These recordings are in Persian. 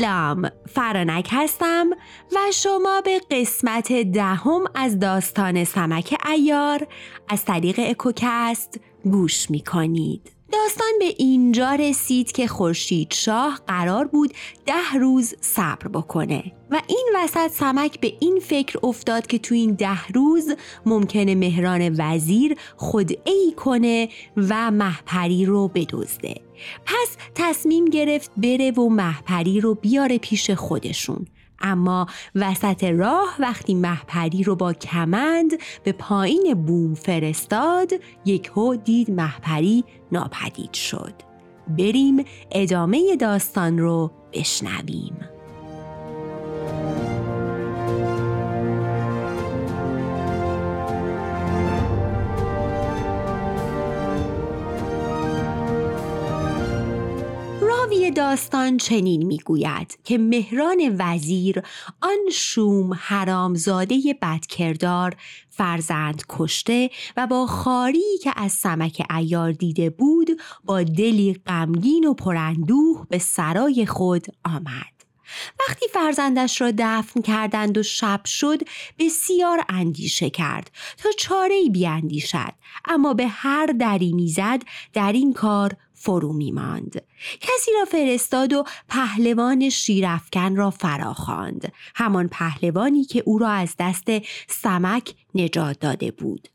سلام فرانک هستم و شما به قسمت دهم از داستان سمک ایار از طریق اکوکست گوش می کنید. داستان به اینجا رسید که خورشید شاه قرار بود ده روز صبر بکنه و این وسط سمک به این فکر افتاد که تو این ده روز ممکنه مهران وزیر ای کنه و محپری رو بدزده پس تصمیم گرفت بره و محپری رو بیاره پیش خودشون. اما وسط راه وقتی محپری رو با کمند به پایین بوم فرستاد یک هو دید محپری ناپدید شد. بریم ادامه داستان رو بشنویم. داستان چنین می‌گوید که مهران وزیر آن شوم حرامزاده بدکردار فرزند کشته و با خاری که از سمک ایار دیده بود با دلی غمگین و پراندوه به سرای خود آمد. وقتی فرزندش را دفن کردند و شب شد بسیار اندیشه کرد تا چاره ای بیاندیشد اما به هر دری می‌زد در این کار فرو می ماند. کسی را فرستاد و پهلوان شیرفکن را فراخواند همان پهلوانی که او را از دست سمک نجات داده بود.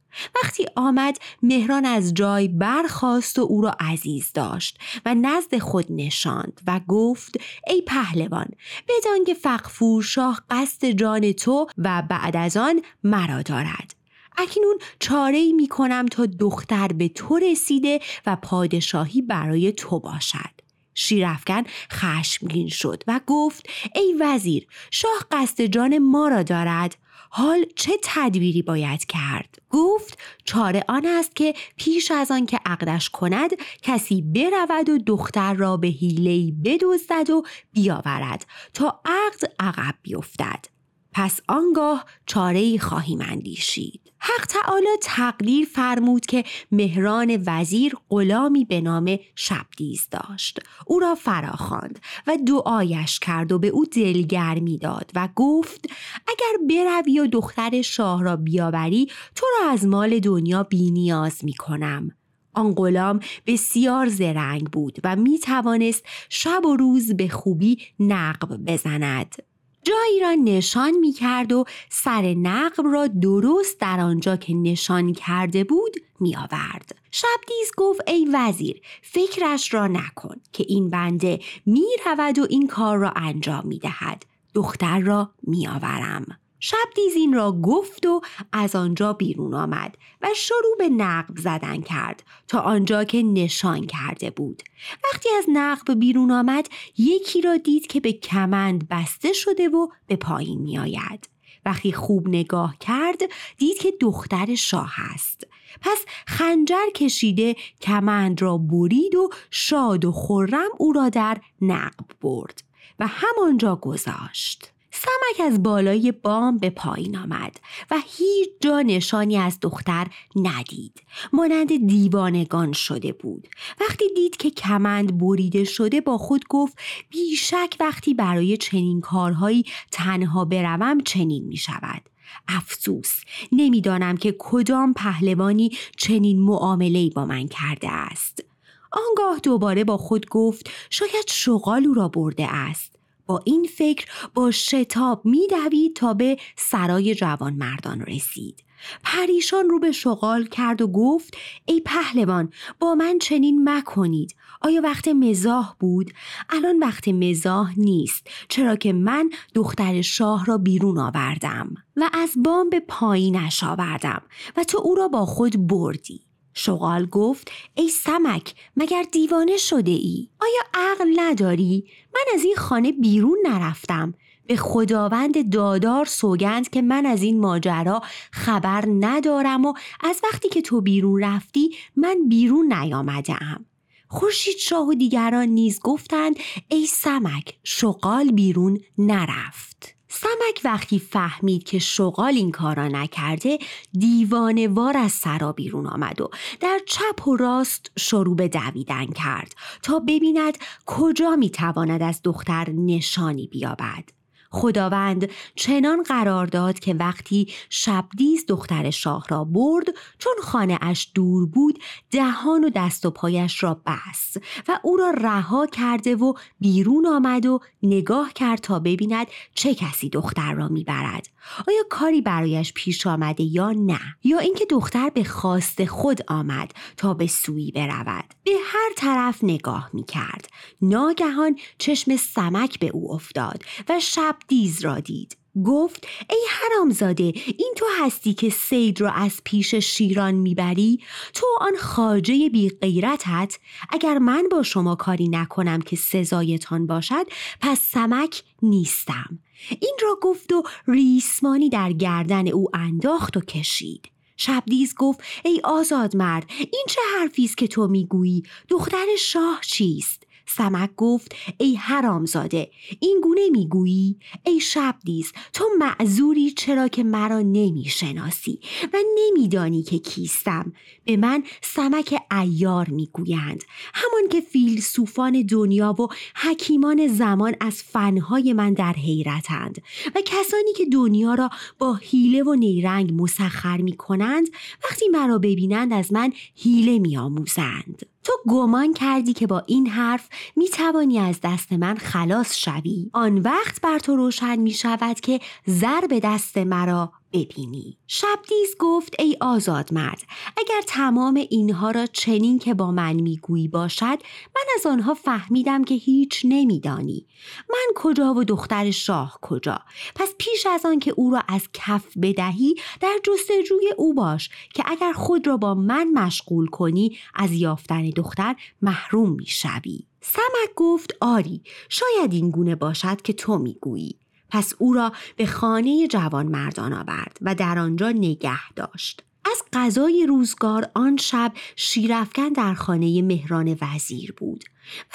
وقتی آمد مهران از جای برخاست و او را عزیز داشت و نزد خود نشاند و گفت ای پهلوان بدان که فقفور شاه قصد جان تو و بعد از آن مرا دارد. اکنون چاره می کنم تا دختر به تو رسیده و پادشاهی برای تو باشد. شیرفکن خشمگین شد و گفت ای وزیر شاه قصد جان ما را دارد. حال چه تدبیری باید کرد؟ گفت چاره آن است که پیش از آن که عقدش کند کسی برود و دختر را به حیلهای بدزدد و بیاورد تا عقد عقب بیفتد. پس آنگاه چاره خواهیم اندیشید. حق تعالی تقدیر فرمود که مهران وزیر غلامی به نام شبدیز داشت. او را فراخواند و دعایش کرد و به او دلگرمی داد و گفت اگر بروی و دختر شاه را بیاوری تو را از مال دنیا بینیاز می کنم. آن غلام بسیار زرنگ بود و می توانست شب و روز به خوبی نقب بزند. جایی را نشان می کرد و سر نقب را درست در آنجا که نشان کرده بود می آورد. شبدیز گفت ای وزیر فکرش را نکن که این بنده می رود و این کار را انجام می دهد. دختر را می آورم. شبدیز این را گفت و از آنجا بیرون آمد و شروع به نقب زدن کرد تا آنجا که نشان کرده بود. وقتی از نقب بیرون آمد یکی را دید که به کمند بسته شده و به پایین می آید. وقتی خوب نگاه کرد دید که دختر شاه است. پس خنجر کشیده کمند را برید و شاد و خرم او را در نقب برد و همانجا گذاشت. سمک از بالای بام به پایین آمد و هیچ جا نشانی از دختر ندید. مانند دیوانگان شده بود. وقتی دید که کمند بریده شده با خود گفت بیشک وقتی برای چنین کارهایی تنها بروم چنین می شود. افسوس نمی‌دانم که کدام پهلوانی چنین معامله با من کرده است. آنگاه دوباره با خود گفت شاید شغال او را برده است. با این فکر با شتاب میدوید تا به سرای جوان مردان رسید. پریشان رو به شغال کرد و گفت ای پهلوان با من چنین مکنید. آیا وقت مزاح بود؟ الان وقت مزاح نیست. چرا که من دختر شاه را بیرون آوردم و از بام به پایینش آوردم و تو او را با خود بردی. شغال گفت ای سمک مگر دیوانه شده ای؟ آیا عقل نداری؟ من از این خانه بیرون نرفتم به خداوند دادار سوگند که من از این ماجرا خبر ندارم و از وقتی که تو بیرون رفتی من بیرون نیامده ام. خورشید شاه و دیگران نیز گفتند ای سمک شغال بیرون نرفت. سمک وقتی فهمید که شغال این کارا نکرده دیوانه وار از سرا بیرون آمد و در چپ و راست شروع به دویدن کرد تا ببیند کجا می‌تواند از دختر نشانی بیابد. خداوند چنان قرار داد که وقتی شبدیز دختر شاه را برد چون خانه اش دور بود دهان و دست و پایش را بست و او را رها کرده و بیرون آمد و نگاه کرد تا ببیند چه کسی دختر را می‌برد. آیا کاری برایش پیش آمده یا نه؟ یا اینکه دختر به خواست خود آمد تا به سوی برود. به هر طرف نگاه می کرد ناگهان چشم سمک به او افتاد و شب دیز را دید. گفت ای حرامزاده این تو هستی که سید را از پیش شیران می‌بری؟ تو آن خاجه بی غیرتت اگر من با شما کاری نکنم که سزایتان باشد پس سمک نیستم. این را گفت و ریسمانی در گردن او انداخت و کشید. شبدیز گفت ای آزاد مرد این چه حرفی است که تو می‌گویی؟ دختر شاه چیست؟ سمک گفت ای حرامزاده این گونه می‌گویی؟ ای شبدیز تو معذوری چرا که مرا نمی‌شناسی و نمیدانی که کیستم؟ به من سمک ایار می‌گویند همان که فیلسوفان دنیا و حکیمان زمان از فنهای من در حیرتند و کسانی که دنیا را با حیله و نیرنگ مسخر می کنند وقتی مرا ببینند از من حیله میآموزند. تو گمان کردی که با این حرف می توانی از دست من خلاص شوی. آن وقت بر تو روشن می شود که زر به دست مرا ببینی. شبدیز گفت ای آزاد مرد اگر تمام اینها را چنین که با من می‌گویی باشد من از آنها فهمیدم که هیچ نمیدانی. من کجا و دختر شاه کجا؟ پس پیش از آن که او را از کف بدهی در جستجوی او باش که اگر خود را با من مشغول کنی از یافتن دختر محروم می‌شوی. سمک گفت آری شاید این گونه باشد که تو می‌گویی. پس او را به خانه جوان مردان آورد و در آنجا نگه داشت. از غذای روزگار آن شب شیرفکن در خانه مهران وزیر بود.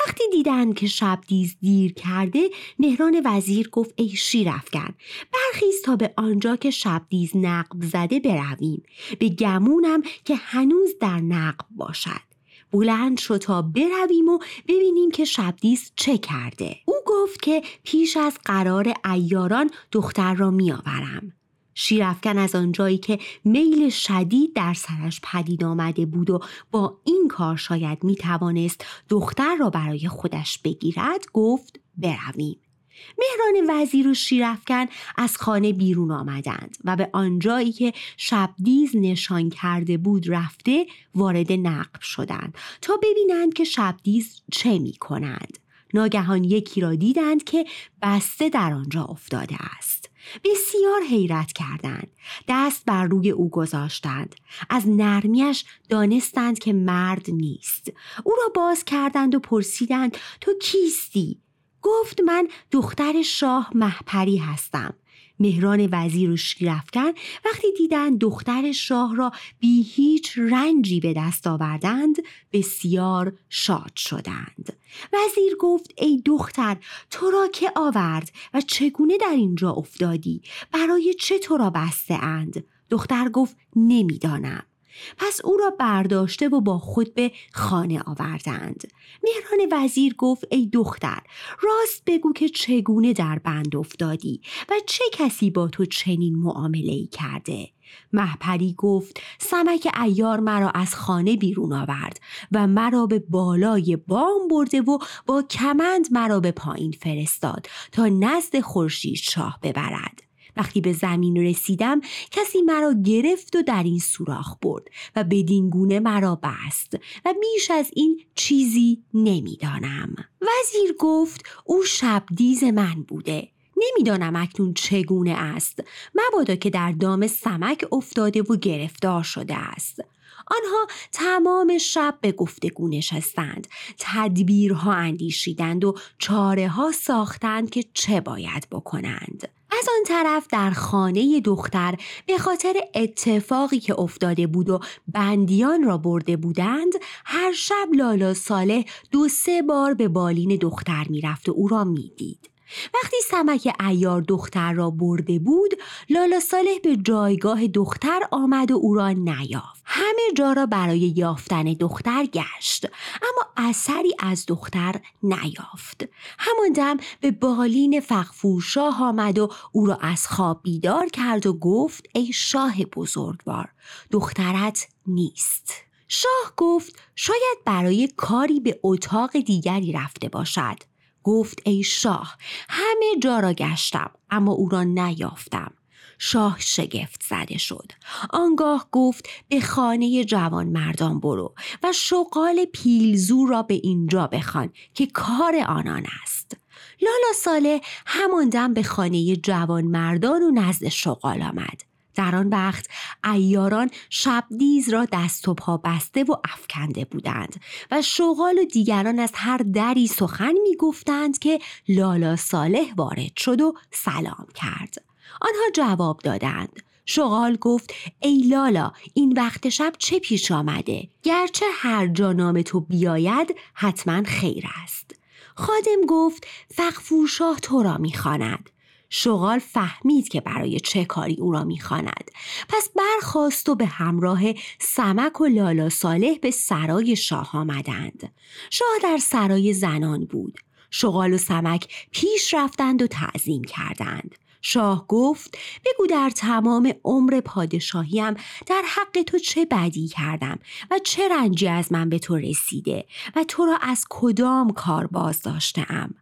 وقتی دیدند که شبدیز دیر کرده مهران وزیر گفت ای شیرفکن برخیز تا به آنجا که شبدیز نقب زده برویم به گمونم که هنوز در نقب باشد بلند شد تا برویم و ببینیم که شبدیز چه کرده. او گفت که پیش از قرار ایاران دختر را میآورم. شیرفکن از آنجایی که میل شدید در سرش پدید آمده بود و با این کار شاید می توانست دختر را برای خودش بگیرد گفت برویم. مهران وزیر و شیرفکن از خانه بیرون آمدند و به آنجایی که شبدیز نشان کرده بود رفته وارد نقب شدند تا ببینند که شبدیز چه می کنند. ناگهان یکی را دیدند که بسته در آنجا افتاده است. بسیار حیرت کردند. دست بر روی او گذاشتند. از نرمیش دانستند که مرد نیست. او را باز کردند و پرسیدند تو کیستی؟ گفت من دختر شاه محپری هستم. مهران وزیر و شیرفکن وقتی دیدند دختر شاه را بی هیچ رنجی به دست آوردند بسیار شاد شدند. وزیر گفت ای دختر تو را که آورد و چگونه در اینجا افتادی؟ برای چه تو را بسته اند دختر گفت نمی‌دانم. پس او را برداشته و با خود به خانه آوردند. مهران وزیر گفت ای دختر راست بگو که چگونه در بند افتادی و چه کسی با تو چنین معامله ای کرده؟ محپری گفت سمک ایار مرا از خانه بیرون آورد و مرا به بالای بام برده و با کمند مرا به پایین فرستاد تا نزد خورشید شاه ببرد. وقتی به زمین رسیدم کسی مرا گرفت و در این سوراخ برد و بدین گونه مرا بست و بیش از این چیزی نمی‌دانم. وزیر گفت او شبدیز من بوده. نمی‌دانم اکنون چگونه است. مبادا که در دام سمک افتاده و گرفتار شده است. آنها تمام شب به گفتگو نشستند. تدبیرها اندیشیدند و چاره ها ساختند که چه باید بکنند. از آن طرف در خانه دختر به خاطر اتفاقی که افتاده بود و بندیان را برده بودند هر شب لالا صالح دو سه بار به بالین دختر می‌رفت و او را می‌دید. وقتی سمک ایار دختر را برده بود لالا صالح به جایگاه دختر آمد و او را نیافت. همه جا را برای یافتن دختر گشت اما اثری از دختر نیافت. همان دم به بالین فقفورشاه آمد و او را از خواب بیدار کرد و گفت ای شاه بزرگوار دخترت نیست. شاه گفت شاید برای کاری به اتاق دیگری رفته باشد. گفت ای شاه همه جا را گشتم اما او را نیافتم. شاه شگفت زده شد. آنگاه گفت به خانه جوان مردان برو و شغال پیلزو را به اینجا بخوان که کار آنان است. لالا ساله همان دم به خانه جوان مردان و نزد شغال آمد. در آن وقت ایاران شبدیز را دست و پا بسته و افکنده بودند و شغال و دیگران از هر دری سخن می گفتند که لالا صالح وارد شد و سلام کرد. آنها جواب دادند. شغال گفت ای لالا این وقت شب چه پیش آمده؟ گرچه هر جا نام تو بیاید حتما خیر است. خادم گفت فقفورشاه تو را می‌خواند. شغال فهمید که برای چه کاری او را می‌خواند. پس برخواست و به همراه سمک و لالا صالح به سرای شاه آمدند. شاه در سرای زنان بود. شغال و سمک پیش رفتند و تعظیم کردند. شاه گفت بگو در تمام عمر پادشاهیم در حق تو چه بدی کردم و چه رنجی از من به تو رسیده و تو را از کدام کار باز داشتم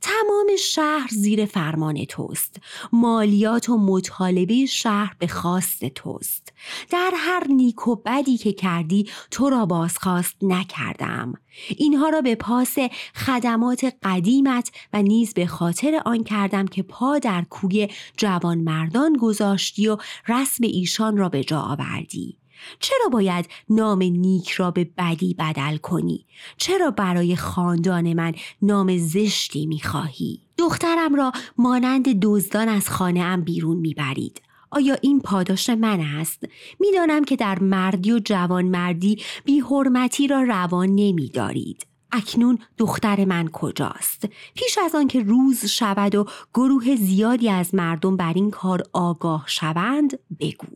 تمام شهر زیر فرمان توست. مالیات و مطالبه شهر به خواست توست. در هر نیک و بدی که کردی تو را بازخواست نکردم. اینها را به پاس خدمات قدیمت و نیز به خاطر آن کردم که پا در کوی جوان مردان گذاشتی و رسم ایشان را به جا آوردی. چرا باید نام نیک را به بدی بدل کنی؟ چرا برای خاندان من نام زشتی می‌خواهی؟ دخترم را مانند دزدان از خانه ام بیرون می‌برید. آیا این پاداش من است؟ می‌دانم که در مردی و جوان مردی بی حرمتی را روان نمیدارید. اکنون دختر من کجاست؟ پیش از آن که روز شود و گروه زیادی از مردم بر این کار آگاه شوند بگو.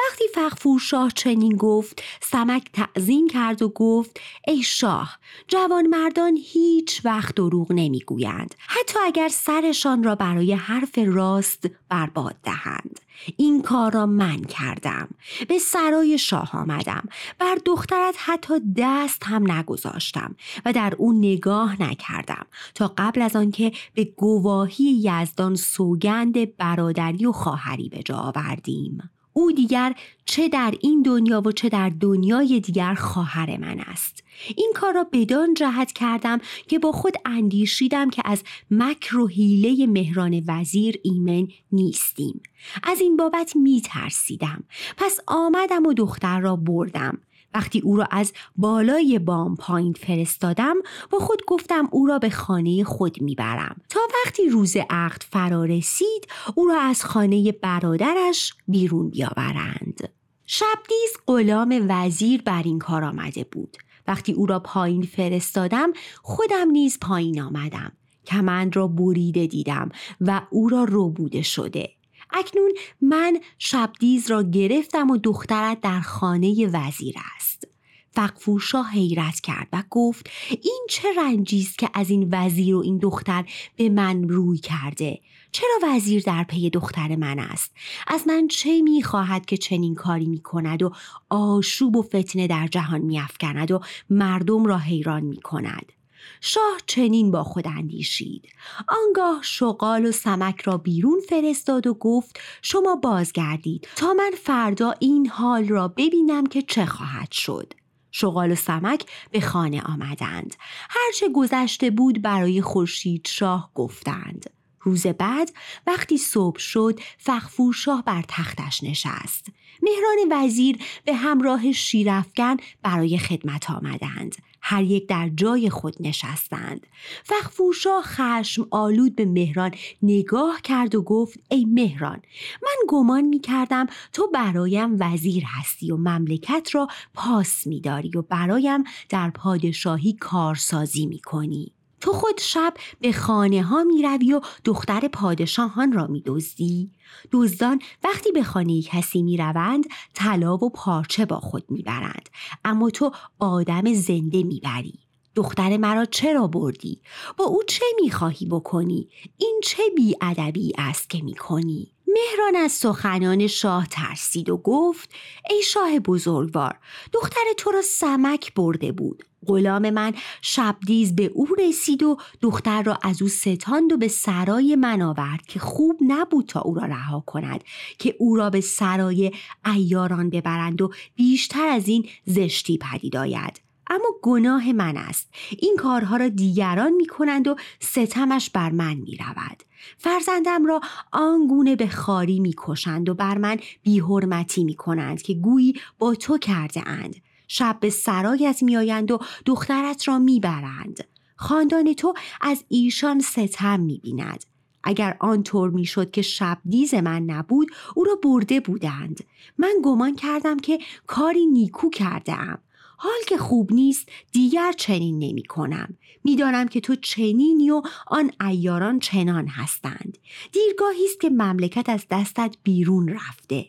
وقتی فخفور شاه چنین گفت سمک تعظیم کرد و گفت ای شاه جوان مردان هیچ وقت دروغ نمی‌گویند. حتی اگر سرشان را برای حرف راست برباد دهند. این کار را من کردم. به سرای شاه آمدم. بر دخترت حتی دست هم نگذاشتم و در او نگاه نکردم تا قبل از آنکه به گواهی یزدان سوگند برادری و خواهری به جا آوردیم. او دیگر چه در این دنیا و چه در دنیای دیگر خواهر من است. این کار را بدان جهت کردم که با خود اندیشیدم که از مکر و حیله مهران وزیر ایمن نیستیم. از این بابت می ترسیدم پس آمدم و دختر را بردم. وقتی او را از بالای بام پایین فرستادم با خود گفتم او را به خانه خود می‌برم. تا وقتی روز عقد فرا رسید او را از خانه برادرش بیرون بیاورند. شبدیز غلام وزیر بر این کار آمده بود. وقتی او را پایین فرستادم خودم نیز پایین آمدم. کمند را بریده دیدم و او را روبوده شده. اکنون من شبدیز را گرفتم و دخترت در خانه وزیر است. فقفورشا حیرت کرد و گفت این چه رنجی است که از این وزیر و این دختر به من روی کرده؟ چرا وزیر در پی دختر من است؟ از من چه می‌خواهد که چنین کاری می‌کند و آشوب و فتنه در جهان میافکند و مردم را حیران می‌کند؟ شاه چنین با خود اندیشید. آنگاه شغال و سمک را بیرون فرستاد و گفت شما بازگردید تا من فردا این حال را ببینم که چه خواهد شد. شغال و سمک به خانه آمدند. هرچه گذشته بود برای خورشید شاه گفتند. روز بعد وقتی صبح شد فخفور شاه بر تختش نشست. مهران وزیر به همراه شیرفگن برای خدمت آمدند. هر یک در جای خود نشستند. فخفورشاه خشم آلود به مهران نگاه کرد و گفت ای مهران من گمان می کردم تو برایم وزیر هستی و مملکت را پاس می داری و برایم در پادشاهی کارسازی می کنی. تو خود شب به خانه ها می روی و دختر پادشاهان را می دزدی؟ دزدان وقتی به خانه کسی می روند طلا و پارچه با خود می برند. اما تو آدم زنده می بری. دختر مرا چرا بردی؟ با او چه می خواهی بکنی؟ این چه بیادبی است که می کنی؟ مهران از سخنان شاه ترسید و گفت ای شاه بزرگوار دختر تو را سمک برده بود. غلام من شبدیز به او رسید و دختر را از او ستاند و به سرای من آورد که خوب نبود تا او را رها کند که او را به سرای ایاران ببرند و بیشتر از این زشتی پدید آید. اما گناه من است. این کارها را دیگران می کنند و ستمش بر من می رود فرزندم را آنگونه به خاری می کشند و بر من بیحرمتی می کنند که گویی با تو کرده اند. شب به سرایت میآیند و دخترت را می‌برند. خاندان تو از ایشان ستم می‌بیند. اگر آنطور می‌شد که شب دیز من نبود او را برده بودند. من گمان کردم که کاری نیکو کرده ام. حال که خوب نیست دیگر چنین نمی کنم. می‌دانم که تو چنینی و آن ایاران چنان هستند. دیرگاهی است که مملکت از دستت بیرون رفته.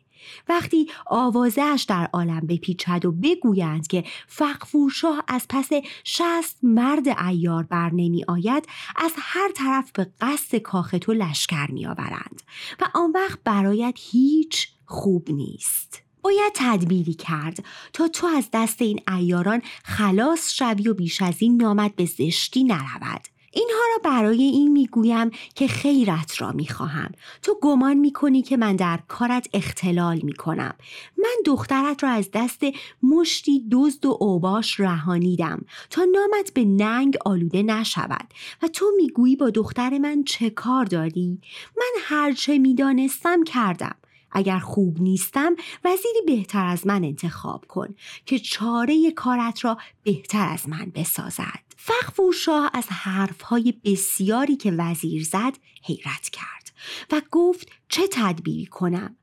وقتی آوازش در عالم بپیچد و بگویند که فقفورشاه از پس شست مرد ایار بر نمی آید از هر طرف به قصد کاخ تو لشکر می آورند و آن وقت برایت هیچ خوب نیست. باید تدبیری کرد تا تو از دست این ایاران خلاص شوی و بیش از این نامد به زشتی نرود. اینها را برای این می‌گویم که خیرت را می‌خواهم. تو گمان می‌کنی که من در کارت اختلال می‌کنم. من دخترت را از دست مشتی دزد و اوباش رهانیدم تا نامت به ننگ آلوده نشود. و تو می‌گویی با دختر من چه کار داری؟ من هرچه می‌دانستم کردم. اگر خوب نیستم وزیری بهتر از من انتخاب کن که چاره کارت را بهتر از من بسازد. فخفور شاه از حرفهای بسیاری که وزیر زد حیرت کرد و گفت چه تدبیری کنم؟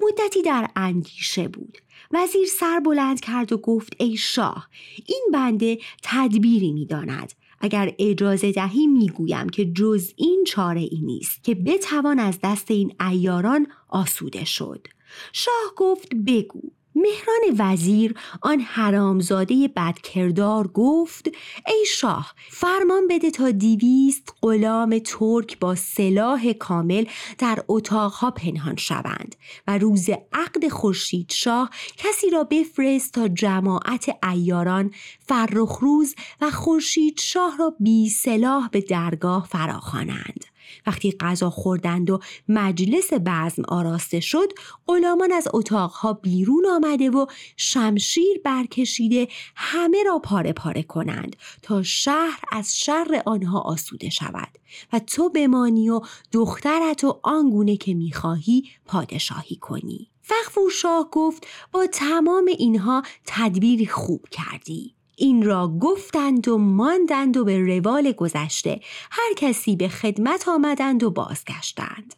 مدتی در اندیشه بود. وزیر سر بلند کرد و گفت ای شاه این بنده تدبیری می‌داند. اگر اجازه دهی می‌گویم که جز این چاره ای نیست که بتوان از دست این ایاران آسوده شد. شاه گفت بگو. مهران وزیر آن حرامزاده بدکردار گفت ای شاه فرمان بده تا دیویست غلام ترک با سلاح کامل در اتاقها پنهان شوند و روز عقد خورشید شاه کسی را بفرست تا جماعت ایاران فرخروز و خورشید شاه را بی سلاح به درگاه فراخوانند. وقتی غذا خوردند و مجلس بزم آراسته شد غلامان از اتاقها بیرون آمده و شمشیر برکشیده همه را پاره پاره کنند تا شهر از شر آنها آسوده شود و تو بمانی و دخترت و آنگونه که می‌خواهی پادشاهی کنی. فخفور شاه گفت با تمام اینها تدبیری خوب کردی. این را گفتند و ماندند و به روال گذشته هر کسی به خدمت آمدند و بازگشتند.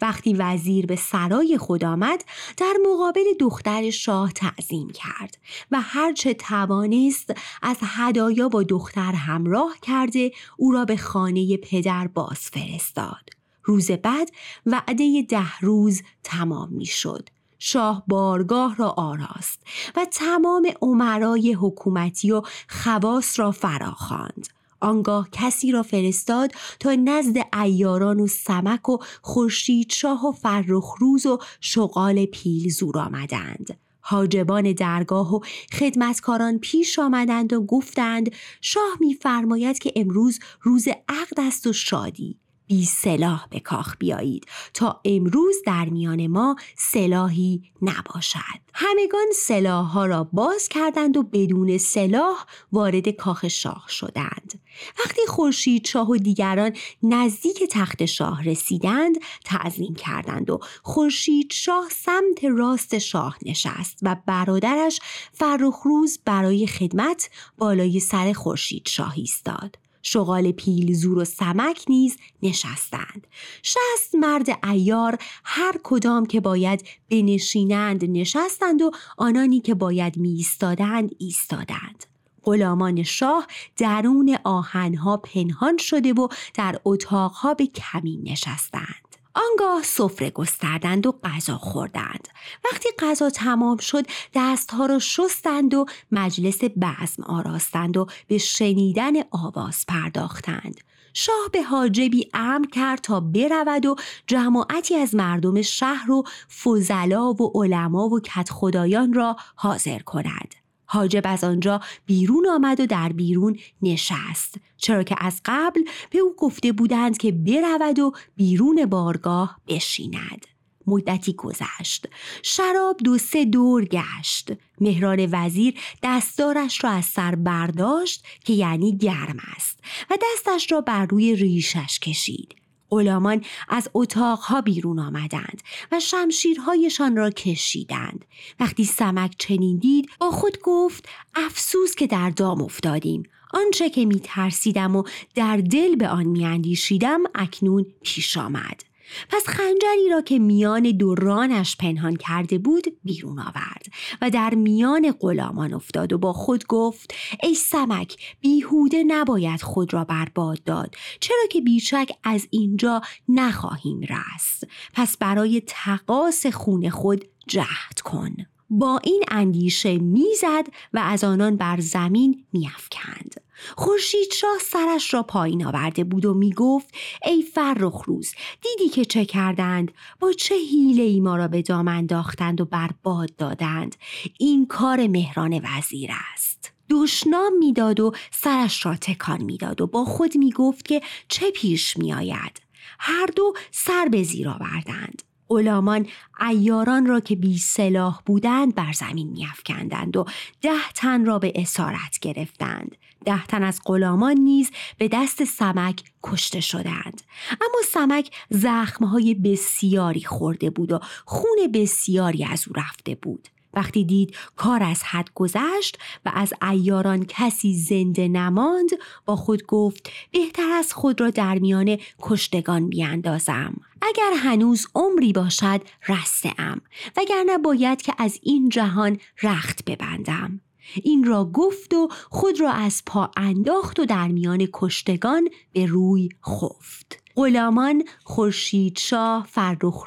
وقتی وزیر به سرای خود آمد در مقابل دختر شاه تعظیم کرد و هرچه توانست از هدایا با دختر همراه کرده او را به خانه پدر باز فرستاد روز بعد وعده ده روز تمام می شد شاه بارگاه را آراست و تمام عمرای حکومتی و خواص را فراخواند. آنگاه کسی را فرستاد تا نزد ایاران و سمک و خورشید شاه و فرخروز و شغال پیلزور آمدند. حاجبان درگاه و خدمتکاران پیش آمدند و گفتند شاه میفرماید که امروز روز عقد است و شادی. بی سلاح به کاخ بیایید تا امروز در میان ما سلاحی نباشد. همگان سلاح ها را باز کردند و بدون سلاح وارد کاخ شاه شدند. وقتی خورشید شاه و دیگران نزدیک تخت شاه رسیدند تعظیم کردند و خورشید شاه سمت راست شاه نشست و برادرش فرخروز برای خدمت بالای سر خورشید شاه ایستاد. شغال پیلزور و سمک نیز نشستند. شست مرد ایار هر کدام که باید بنشینند نشستند و آنانی که باید می ایستادند ایستادند. غلامان شاه درون آهنها پنهان شده و در اتاقها به کمین نشستند. آنگاه سفره گستردند و غذا خوردند. وقتی غذا تمام شد دستها را شستند و مجلس بزم آراستند و به شنیدن آواز پرداختند. شاه به حاجبی امر کرد تا برود و جماعتی از مردم شهر و فضلا و علما و کت خدایان را حاضر کند. حاجب از آنجا بیرون آمد و در بیرون نشست. چرا که از قبل به او گفته بودند که برود و بیرون بارگاه بشیند. مدتی گذشت. شراب دو سه دور گشت. مهران وزیر دستارش را از سر برداشت که یعنی گرم است و دستش را بر روی ریشش کشید. غلامان از اتاقها بیرون آمدند و شمشیرهایشان را کشیدند. وقتی سمک چنین دید با خود گفت افسوس که در دام افتادیم. آنچه که می ترسیدم و در دل به آن می اندیشیدم اکنون پیش آمد. پس خنجری را که میان دورانش پنهان کرده بود بیرون آورد و در میان غلامان افتاد و با خود گفت ای سمک بیهوده نباید خود را برباد داد. چرا که بیشک از اینجا نخواهیم رست. پس برای تقاس خون خود جهد کن. با این اندیشه می‌زد و از آنان بر زمین میافکند. خورشید شاه سرش را پایین آورده بود و می‌گفت ای فرخ روز دیدی که چه کردند؟ با چه حیله ای ما را به دام انداختند و برباد دادند؟ این کار مهران وزیر است. دشنام می‌داد و سرش را تکان می‌داد و با خود می‌گفت که چه پیش میآید. هر دو سر به زیر آوردند. غلامان ایاران را که بی سلاح بودند بر زمین میافکندند و ده تن را به اسارت گرفتند. ده تن از غلامان نیز به دست سمک کشته شدند. اما سمک زخمهای بسیاری خورده بود و خون بسیاری از او رفته بود. وقتی دید کار از حد گذشت و از ایاران کسی زنده نماند با خود گفت بهتر از خود را در میان کشتگان بیاندازم. اگر هنوز عمری باشد رسته ام وگرنه باید که از این جهان رخت ببندم. این را گفت و خود را از پا انداخت و در میان کشتگان به روی خفت. غلامان خورشید شاه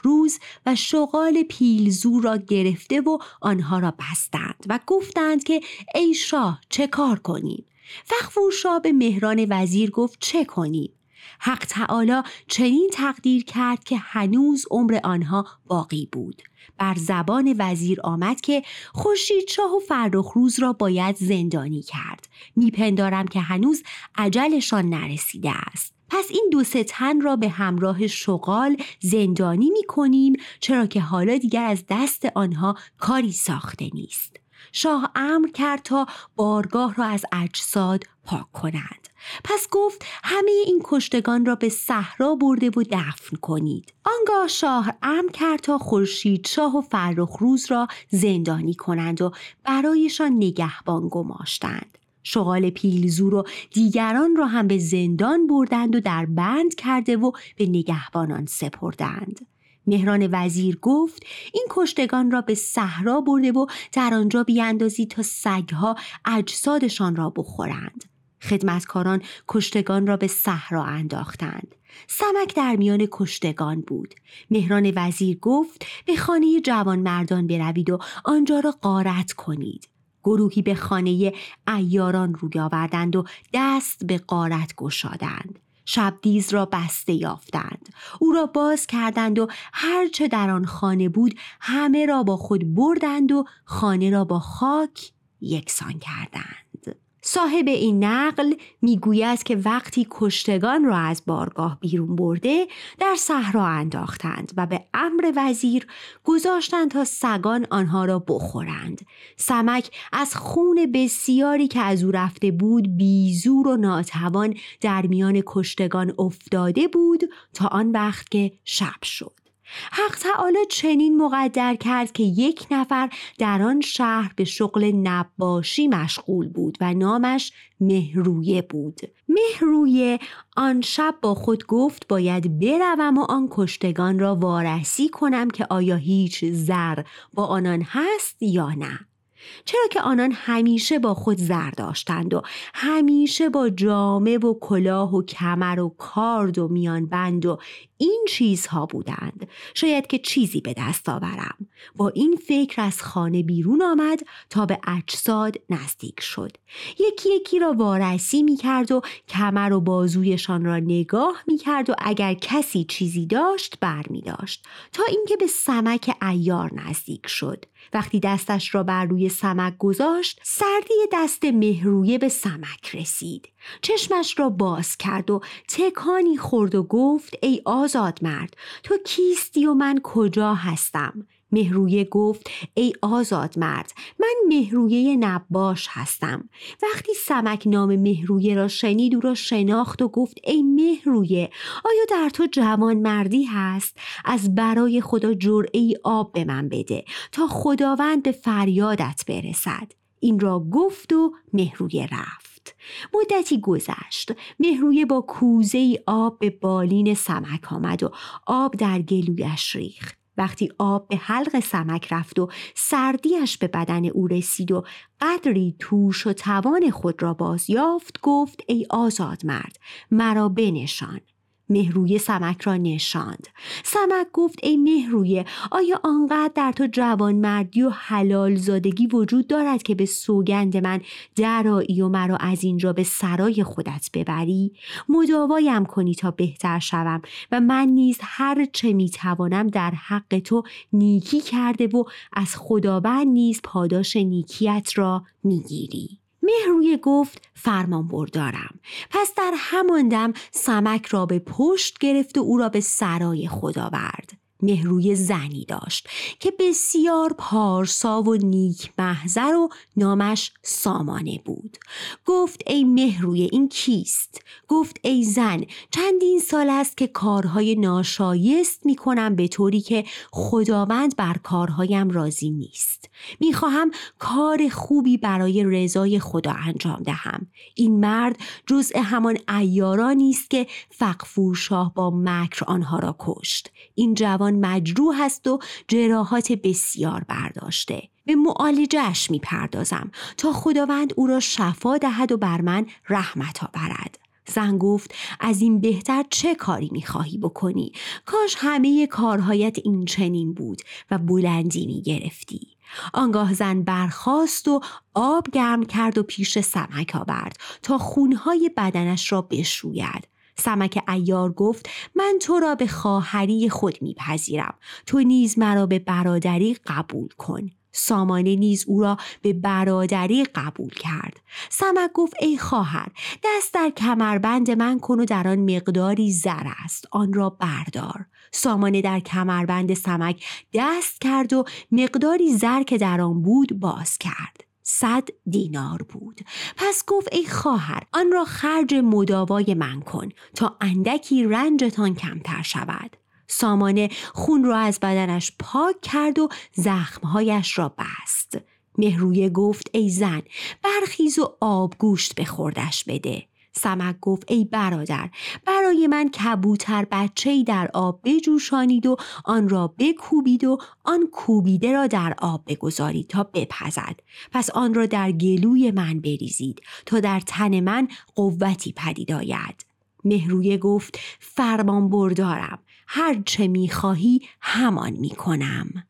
روز و شغال پیلزو را گرفته و آنها را بستند و گفتند که ای شاه چه کار کنیم؟ فخفور شاه به مهران وزیر گفت چه کنیم؟ حق تعالی چنین تقدیر کرد که هنوز عمر آنها باقی بود. بر زبان وزیر آمد که خورشید شاه و فرخ روز را باید زندانی کرد. میپندارم که هنوز عجلشان نرسیده است. پس این دو تن را به همراه شغال زندانی می کنیم چرا که حالا دیگر از دست آنها کاری ساخته نیست. شاه امر کرد تا بارگاه را از اجساد پاک کنند. پس گفت همه این کشتگان را به صحرا برده و دفن کنید. آنگاه شاه امر کرد تا خورشید شاه و فرخ روز را زندانی کنند و برایشان نگهبان گماشتند. شغال پیلزور و دیگران را هم به زندان بردند و در بند کرده و به نگهبانان سپردند. مهران وزیر گفت این کشتگان را به صحرا برده و در آنجا بیاندازی تا سگها اجسادشان را بخورند. خدمتکاران کشتگان را به صحرا انداختند. سمک در میان کشتگان بود. مهران وزیر گفت به خانه جوان مردان بروید و آنجا را غارت کنید. گروهی به خانه ایاران روی آوردند و دست به قارت گشادند. شبدیز را بسته یافتند. او را باز کردند و هرچه در آن خانه بود همه را با خود بردند و خانه را با خاک یکسان کردند. صاحب این نقل می‌گوید که وقتی کشتگان را از بارگاه بیرون برده در صحرا انداختند و به امر وزیر گذاشتند تا سگان آنها را بخورند. سمک از خون بسیاری که از او رفته بود بیزور و ناتوان در میان کشتگان افتاده بود تا آن وقت که شب شد. حق تعالی چنین مقدر کرد که یک نفر در آن شهر به شغل نباشی مشغول بود و نامش مهرویه بود. مهرویه آن شب با خود گفت باید بروم و آن کشتگان را وارسی کنم که آیا هیچ زر با آنان هست یا نه؟ چرا که آنان همیشه با خود زر داشتند و همیشه با جامه و کلاه و کمر و کارد و میانبند و این چیزها بودند. شاید که چیزی به دست آورم. با این فکر از خانه بیرون آمد تا به اجساد نزدیک شد. یکی یکی را وارسی می کرد و کمر و بازویشان را نگاه می کرد و اگر کسی چیزی داشت بر می داشت تا اینکه به سمک ایار نزدیک شد. وقتی دستش را بر روی سمک گذاشت سردی دست مهرویه به سمک رسید. چشمش را باز کرد و تکانی خورد و گفت ای آزاد مرد تو کیستی و من کجا هستم؟ مهرویه گفت ای آزاد مرد من مهرویه نباش هستم. وقتی سمک نام مهرویه را شنید او را شناخت و گفت ای مهرویه آیا در تو جوان مردی هست؟ از برای خدا جرعه ای آب به من بده تا خداوند به فریادت برسد. این را گفت و مهرویه رفت. مدتی گذشت. مهرویه با کوزه ای آب به بالین سمک آمد و آب در گلویش ریخت. وقتی آب به حلق سمک رفت و سردیش به بدن او رسید و قدری توش و توان خود را باز یافت گفت ای آزاد مرد مرا بنشان. مهروی سمک را نشاند. سمک گفت ای مهرویه آیا آنقدر در تو جوان مردی و حلال زادگی وجود دارد که به سوگند من درایی و مرا از اینجا به سرای خودت ببری؟ مداوایم کنی تا بهتر شوم و من نیز هر چه می‌توانم در حق تو نیکی کرده و از خداوند نیز پاداش نیکیت را می‌گیری. مهروی گفت فرمان بردارم. پس در همان دم سمک را به پشت گرفت و او را به سرای خود آورد. مهروی زنی داشت که بسیار پارسا و نیک محضر و نامش سامانه بود. گفت ای مهروی این کیست؟ گفت ای زن چندین سال است که کارهای ناشایست می کنم به طوری که خداوند بر کارهایم راضی نیست. می‌خواهم کار خوبی برای رضای خدا انجام دهم. این مرد جزء همان ایارانی است که فقفور شاه با مکر آنها را کشت. این جوان مجروح است و جراحات بسیار برداشته. به معالجهش می‌پردازم تا خداوند او را شفا دهد و بر من رحمت آورد. زن گفت از این بهتر چه کاری می‌خواهی بکنی؟ کاش همه کارهایت این چنین بود و بلندی می‌گرفتی. آنگاه زن برخاست و آب گرم کرد و پیش سمک آورد تا خونهای بدنش را بشوید. سمک ایار گفت من تو را به خواهری خود میپذیرم. تو نیز مرا به برادری قبول کن. سامانه نیز او را به برادری قبول کرد. سمک گفت ای خواهر دست در کمربند من کن و در آن مقداری زر است. آن را بردار. سامانه در کمربند سمک دست کرد و مقداری زر که در آن بود باز کرد. صد دینار بود. پس گفت ای خواهر آن را خرج مداوای من کن تا اندکی رنجتان کمتر شود. سامانه خون را از بدنش پاک کرد و زخمهایش را بست. مهرویه گفت ای زن برخیز و آبگوشت به خوردش بده. سمک گفت ای برادر برای من کبوتر بچه در آب بجوشانید و آن را بکوبید و آن کوبیده را در آب بگذارید تا بپزد. پس آن را در گلوی من بریزید تا در تن من قوتی پدید آید. مهرویه گفت فرمان بردارم. هر چه می‌خواهی همان می‌کنم.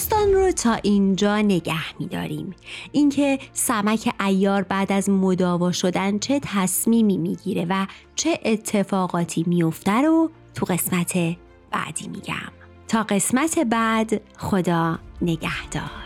داستان رو تا اینجا نگه میداریم. اینکه سمک ایار بعد از مداوا شدن چه تصمیمی می‌گیره و چه اتفاقاتی میفته رو تو قسمت بعدی میگم. تا قسمت بعد خدا نگهدار.